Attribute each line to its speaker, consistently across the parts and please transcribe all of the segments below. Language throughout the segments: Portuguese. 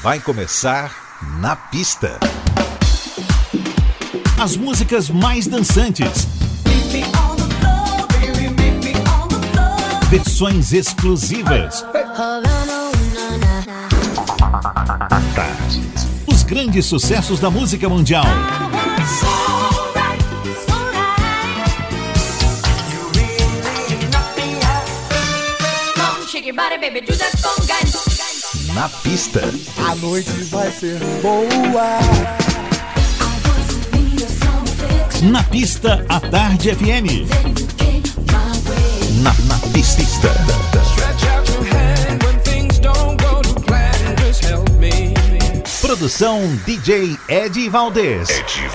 Speaker 1: Vai começar na pista. As músicas mais dançantes. Versões exclusivas. Os grandes sucessos da música mundial. Na pista.
Speaker 2: A noite vai ser boa.
Speaker 1: Na pista, a Tarde FM. Na, na pista. Produção DJ Ed Valdez.
Speaker 3: Ed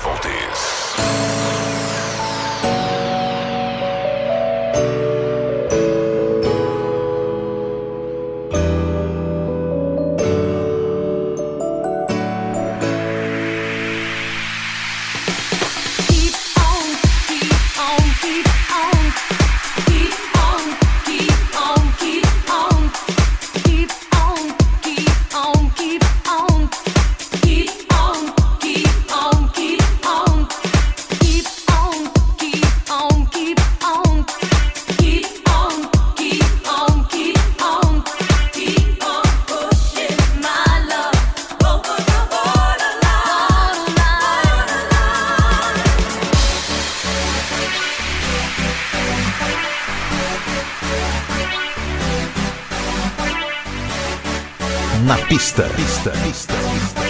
Speaker 1: Pista, pista, pista.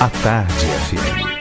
Speaker 1: A Tarde FM.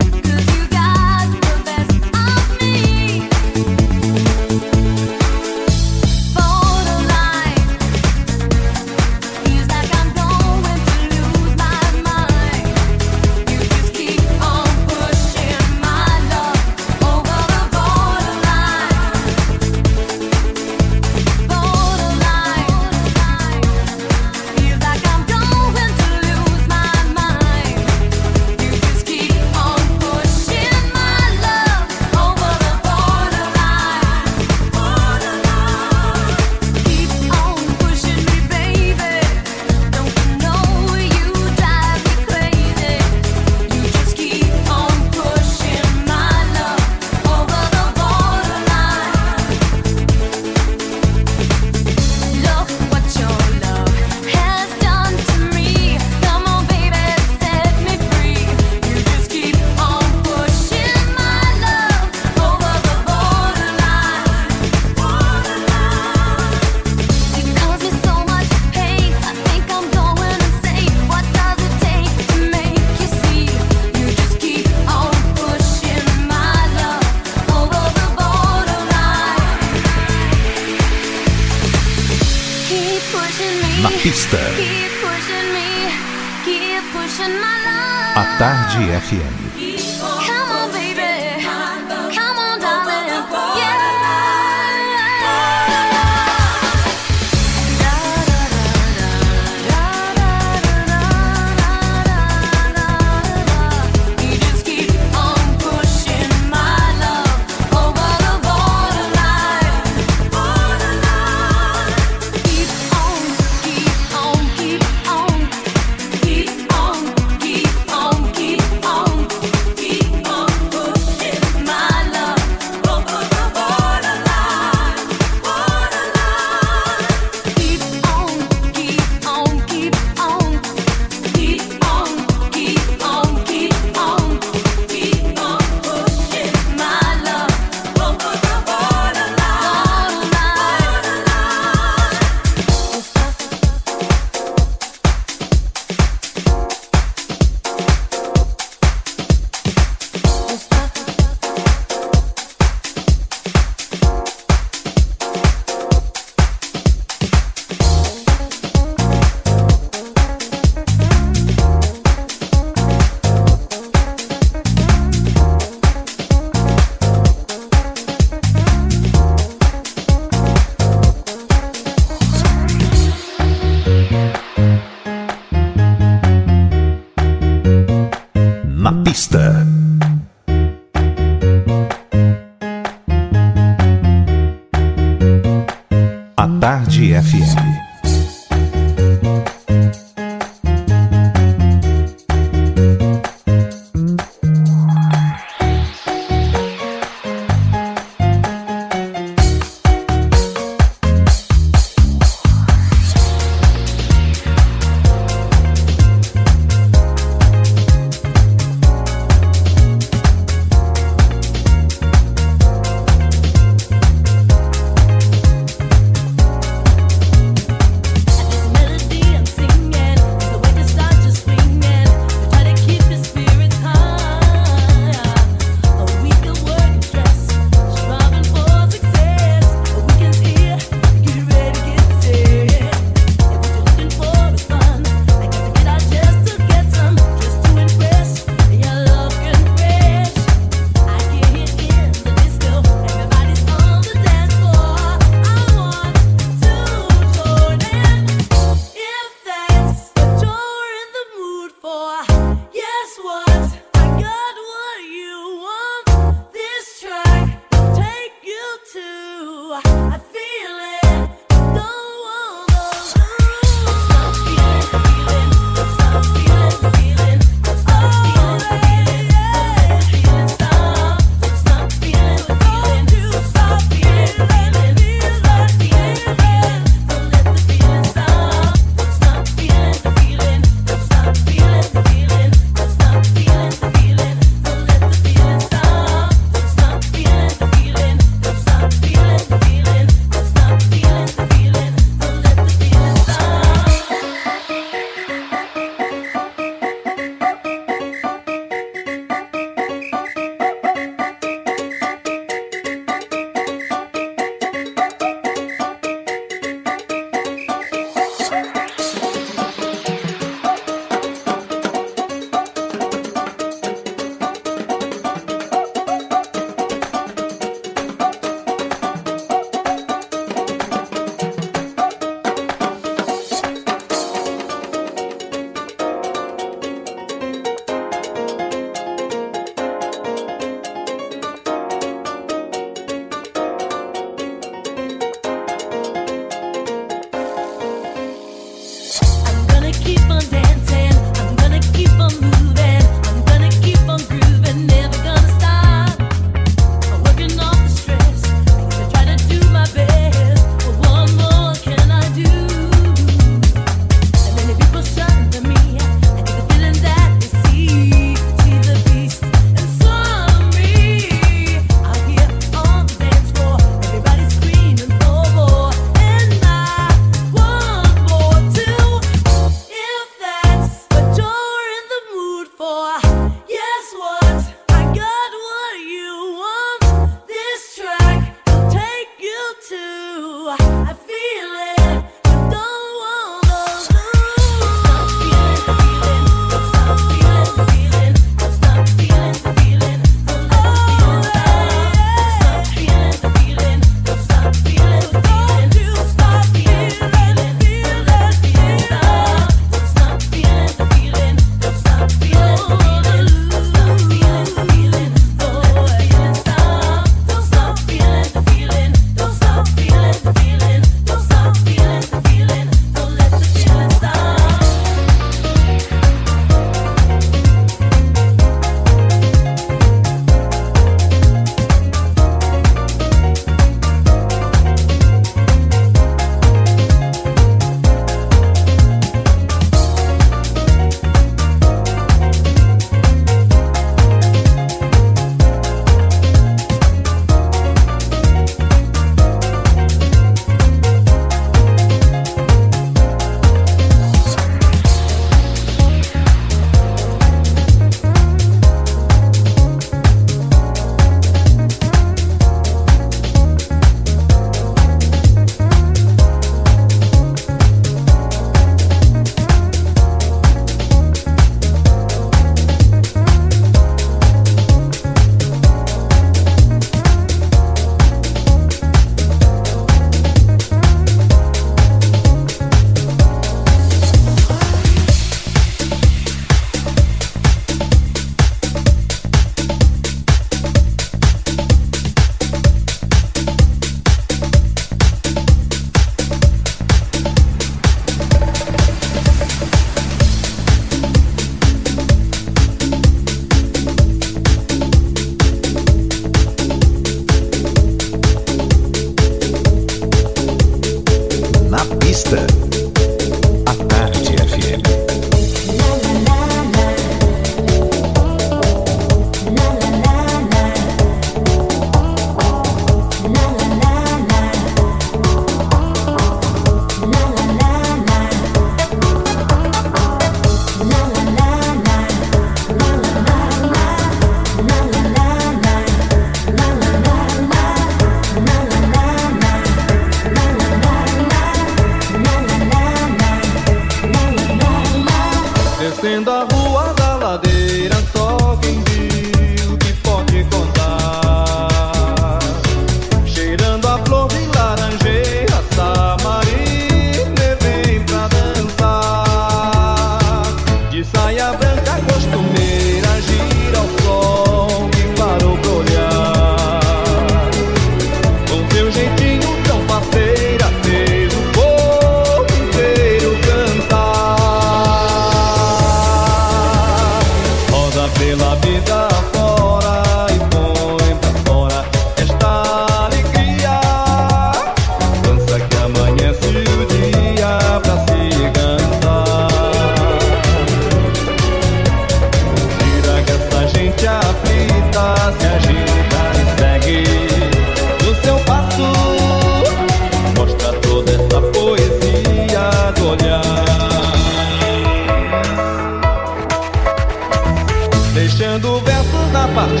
Speaker 4: partir.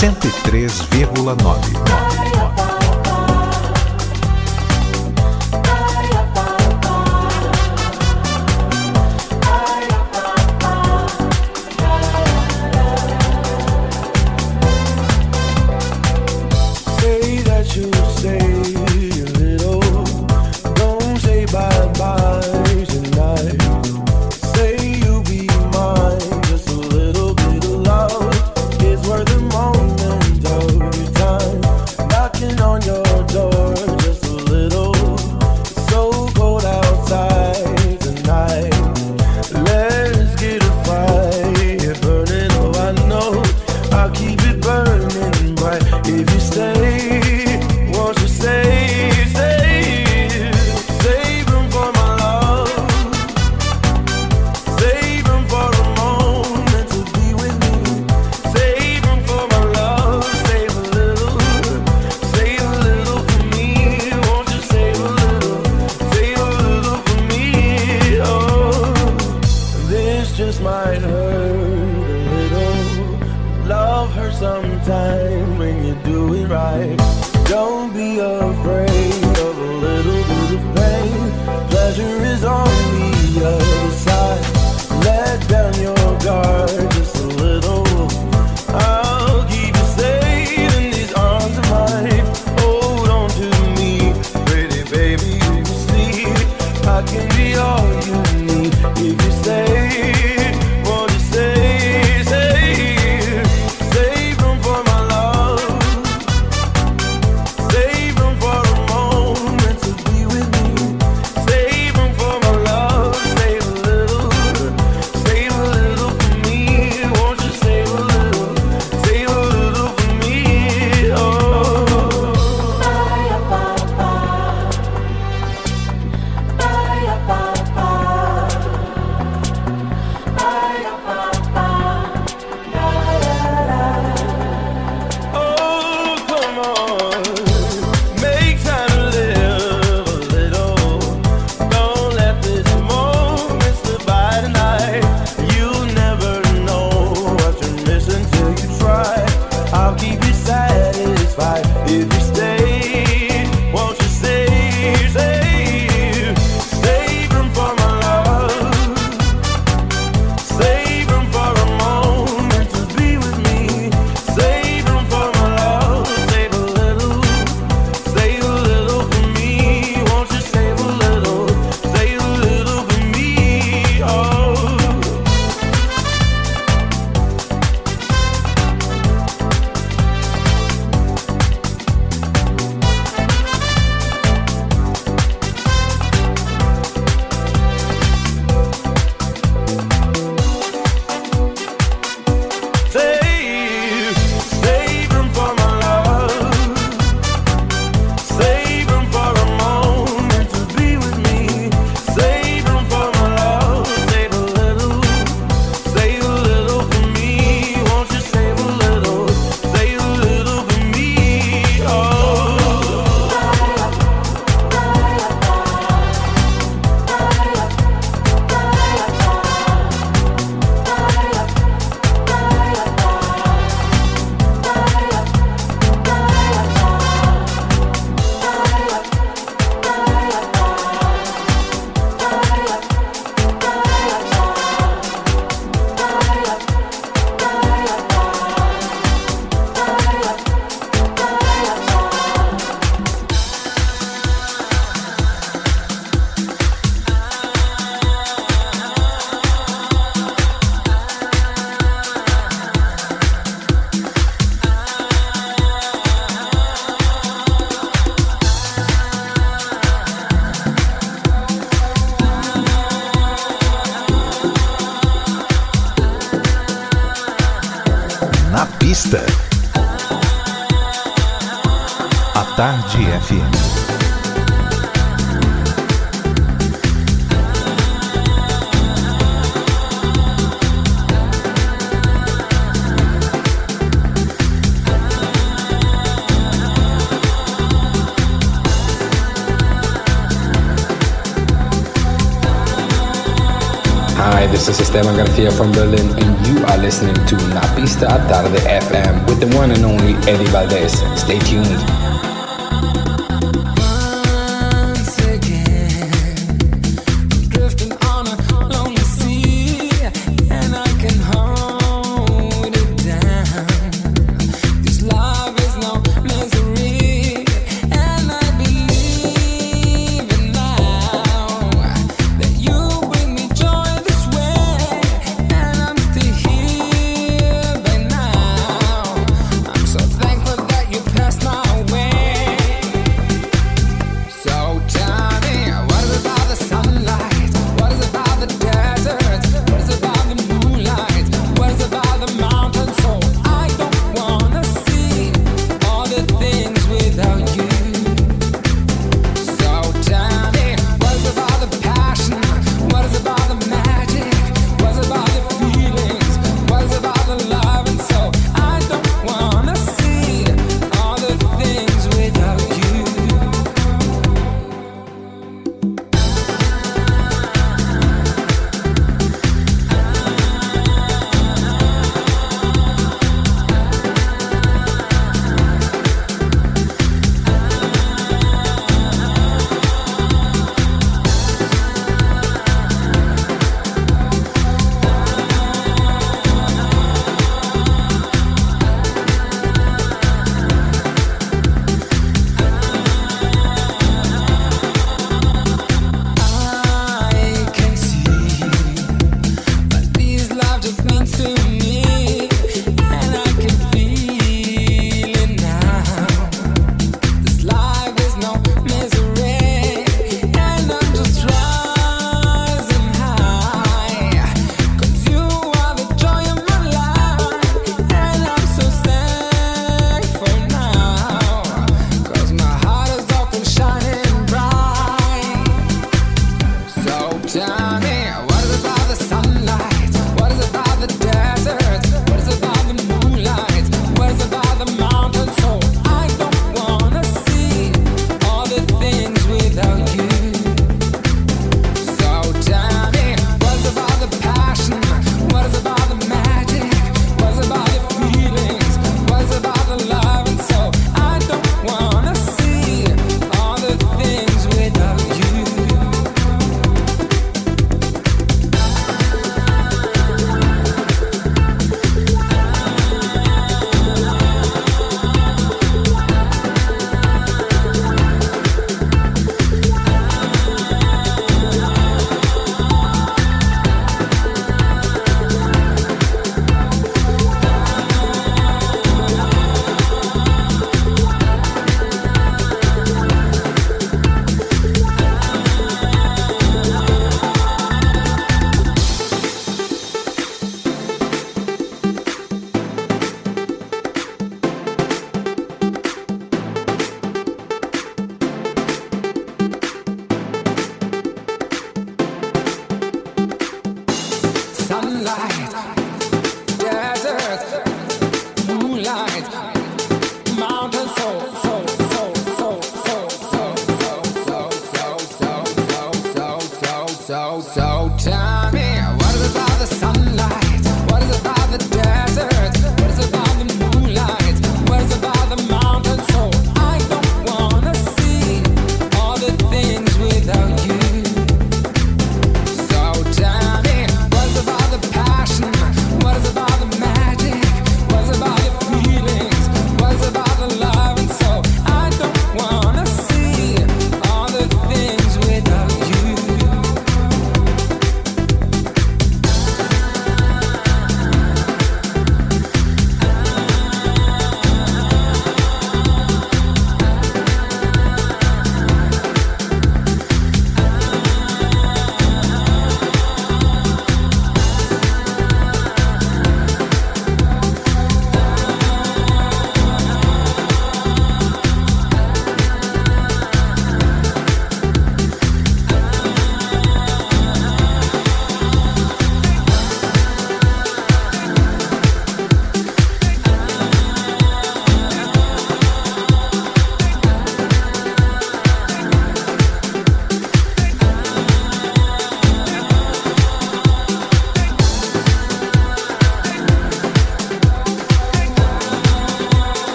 Speaker 4: 103,9. Esteban Garcia from Berlin, and you are listening to Napista Tarde FM with the one and only Eddie Valdez. Stay tuned.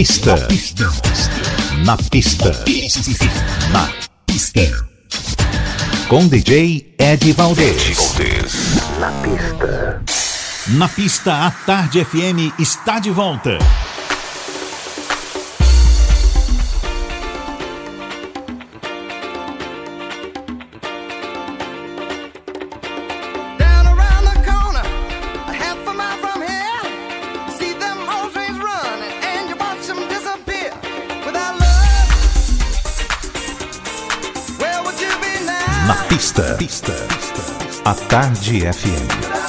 Speaker 1: Pista. Na pista. Na pista. Na pista. Com DJ Ed Valdez. Na pista. Na pista, a Tarde FM está de volta. Pista. Pista. A Tarde FM.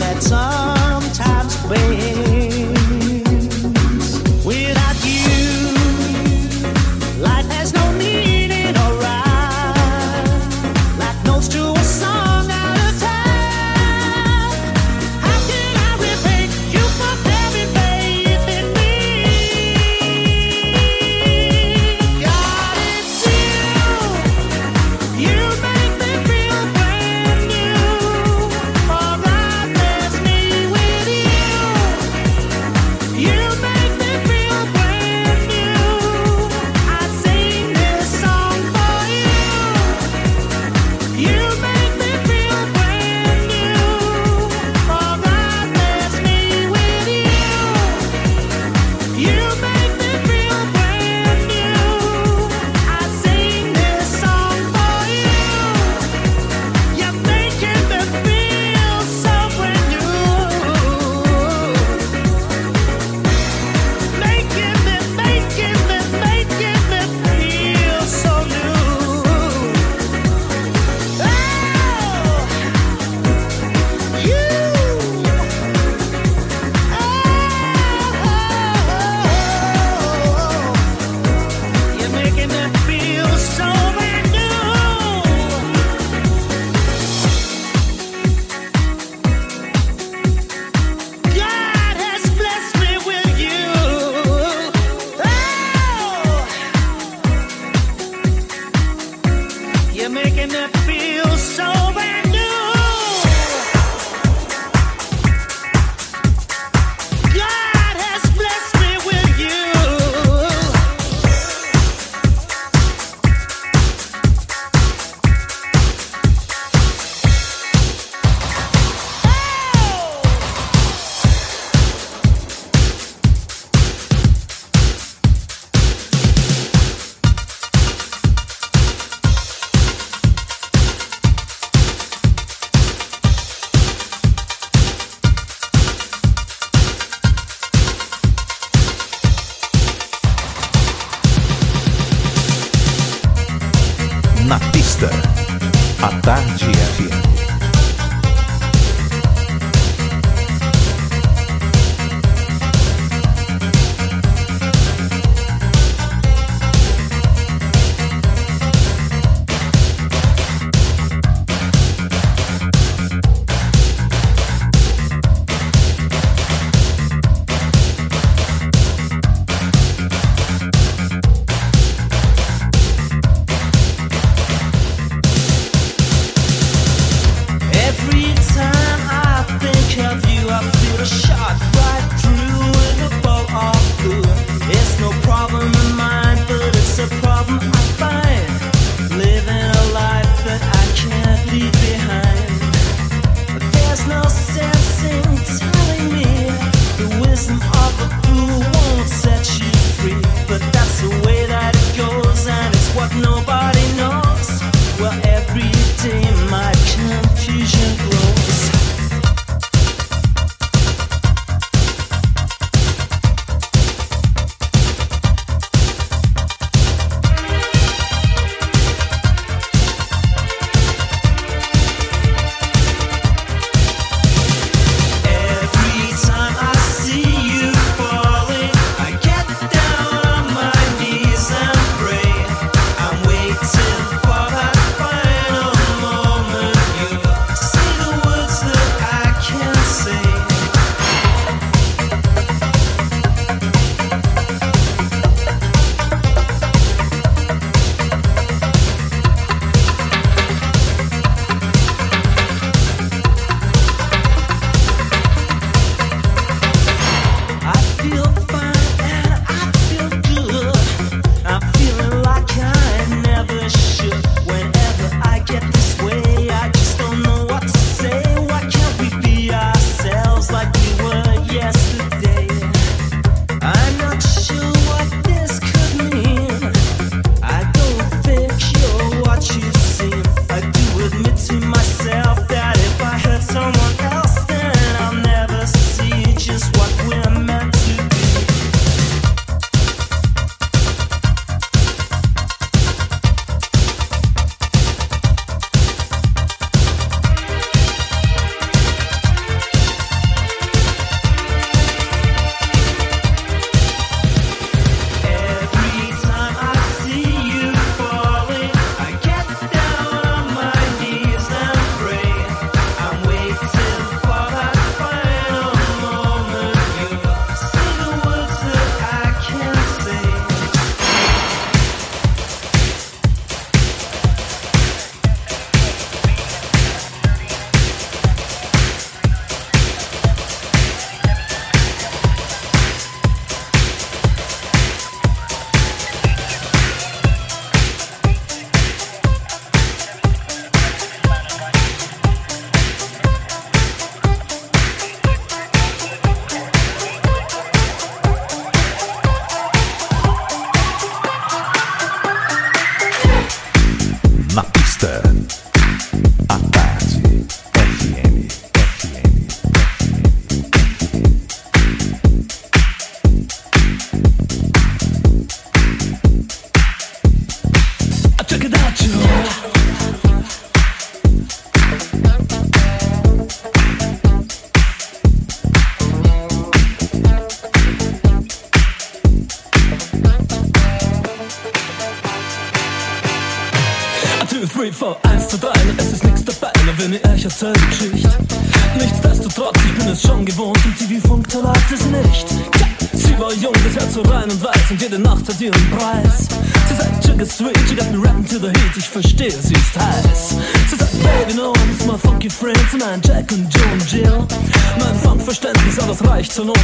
Speaker 5: That
Speaker 6: sometimes bends.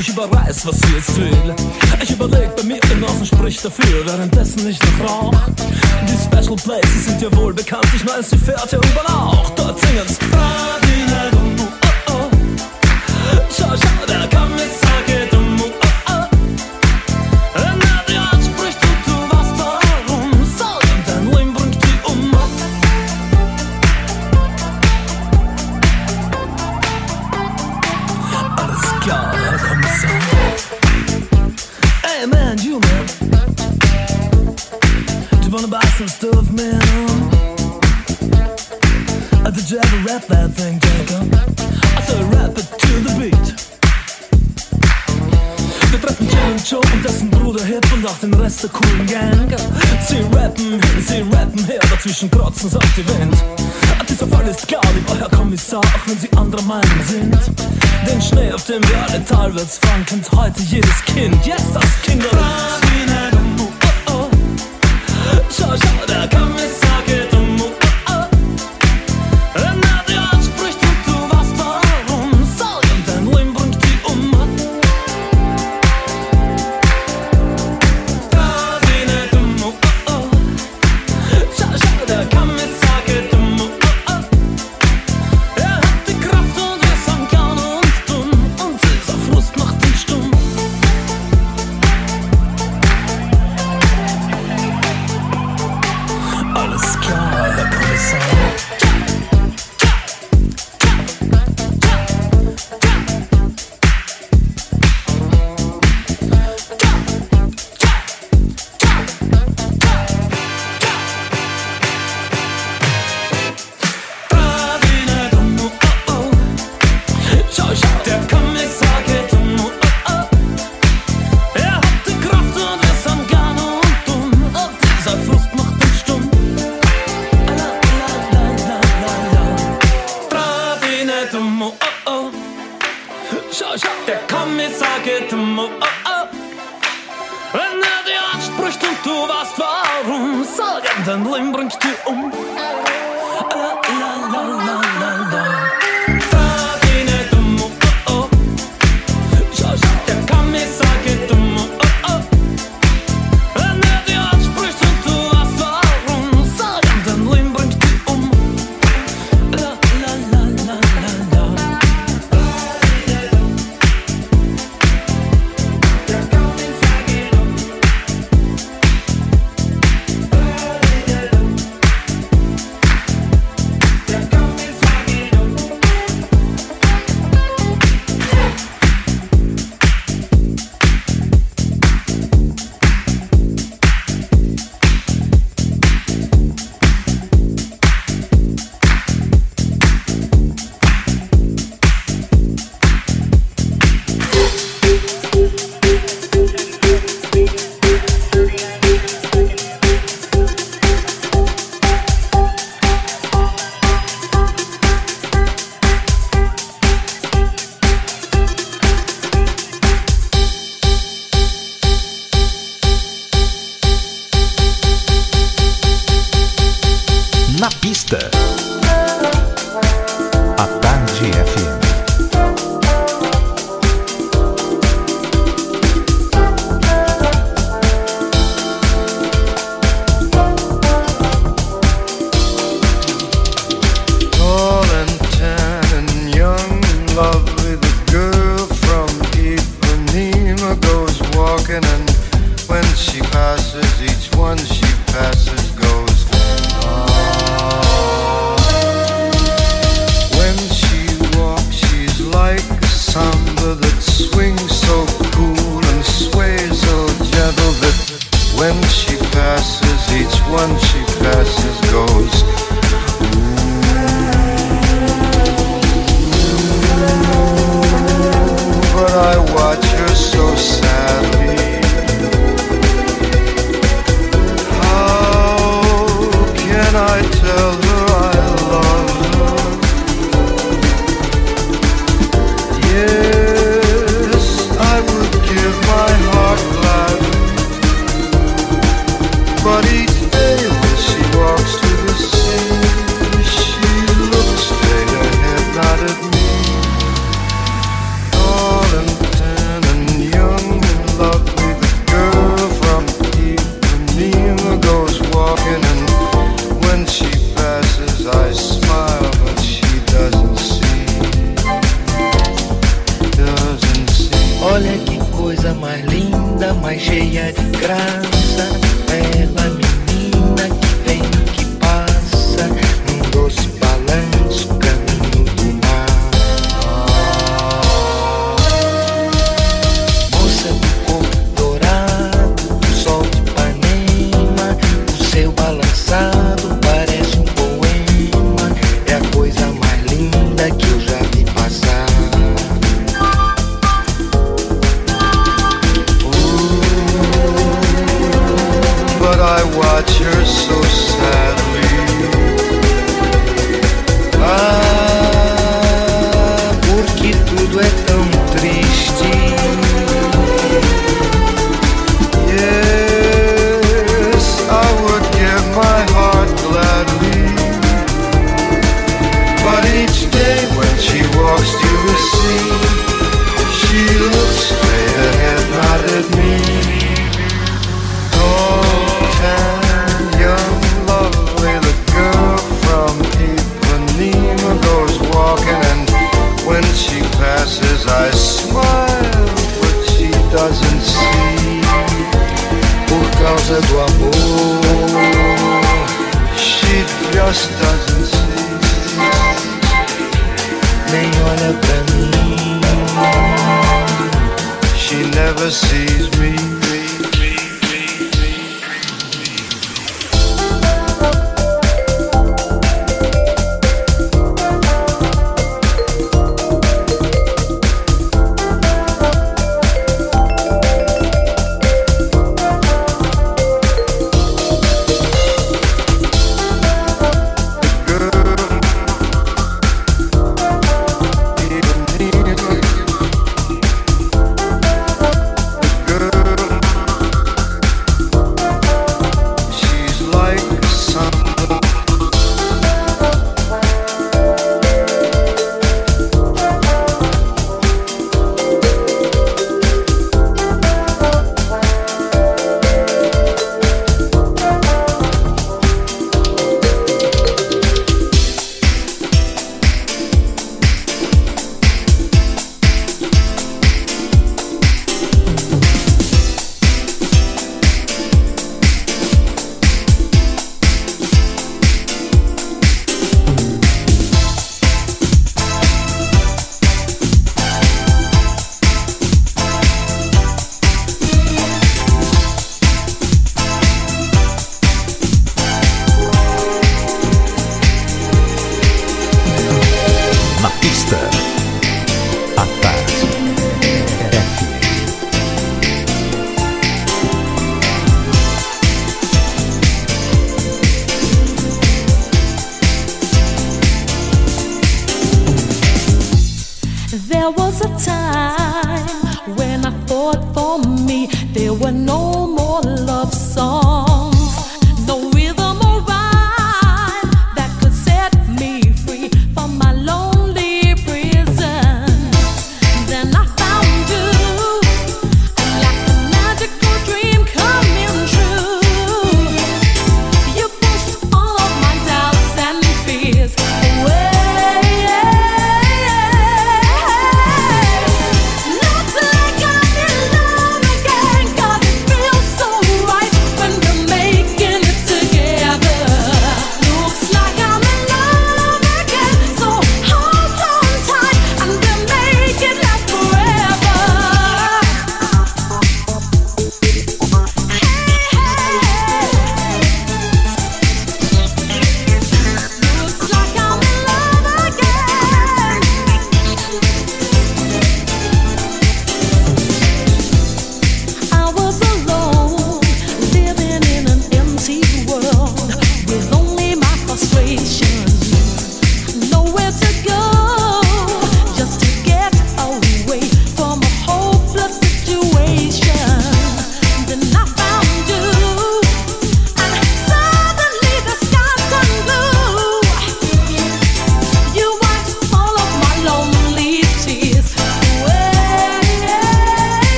Speaker 7: ich überreiß, was sie jetzt will. Ich überleg bei mir im Außen spricht dafür, während Messe coolen Gang. Sie rappen, sie rappen her, dazwischen kratzen sie auf die Wind. Ah, dieser Fall ist klar, lieber Herr Kommissar, auch wenn Sie anderer Meinung sind. Den Schnee, auf dem wir alle talwärts fahren, kennt heute jedes Kind. Jetzt yes, das Kinderland. Oh, oh. Schau, schau, der Kommissar.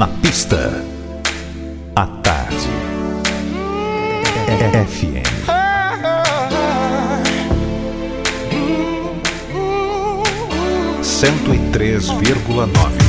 Speaker 1: na pista.
Speaker 8: À tarde. FM. cento e três vírgula nove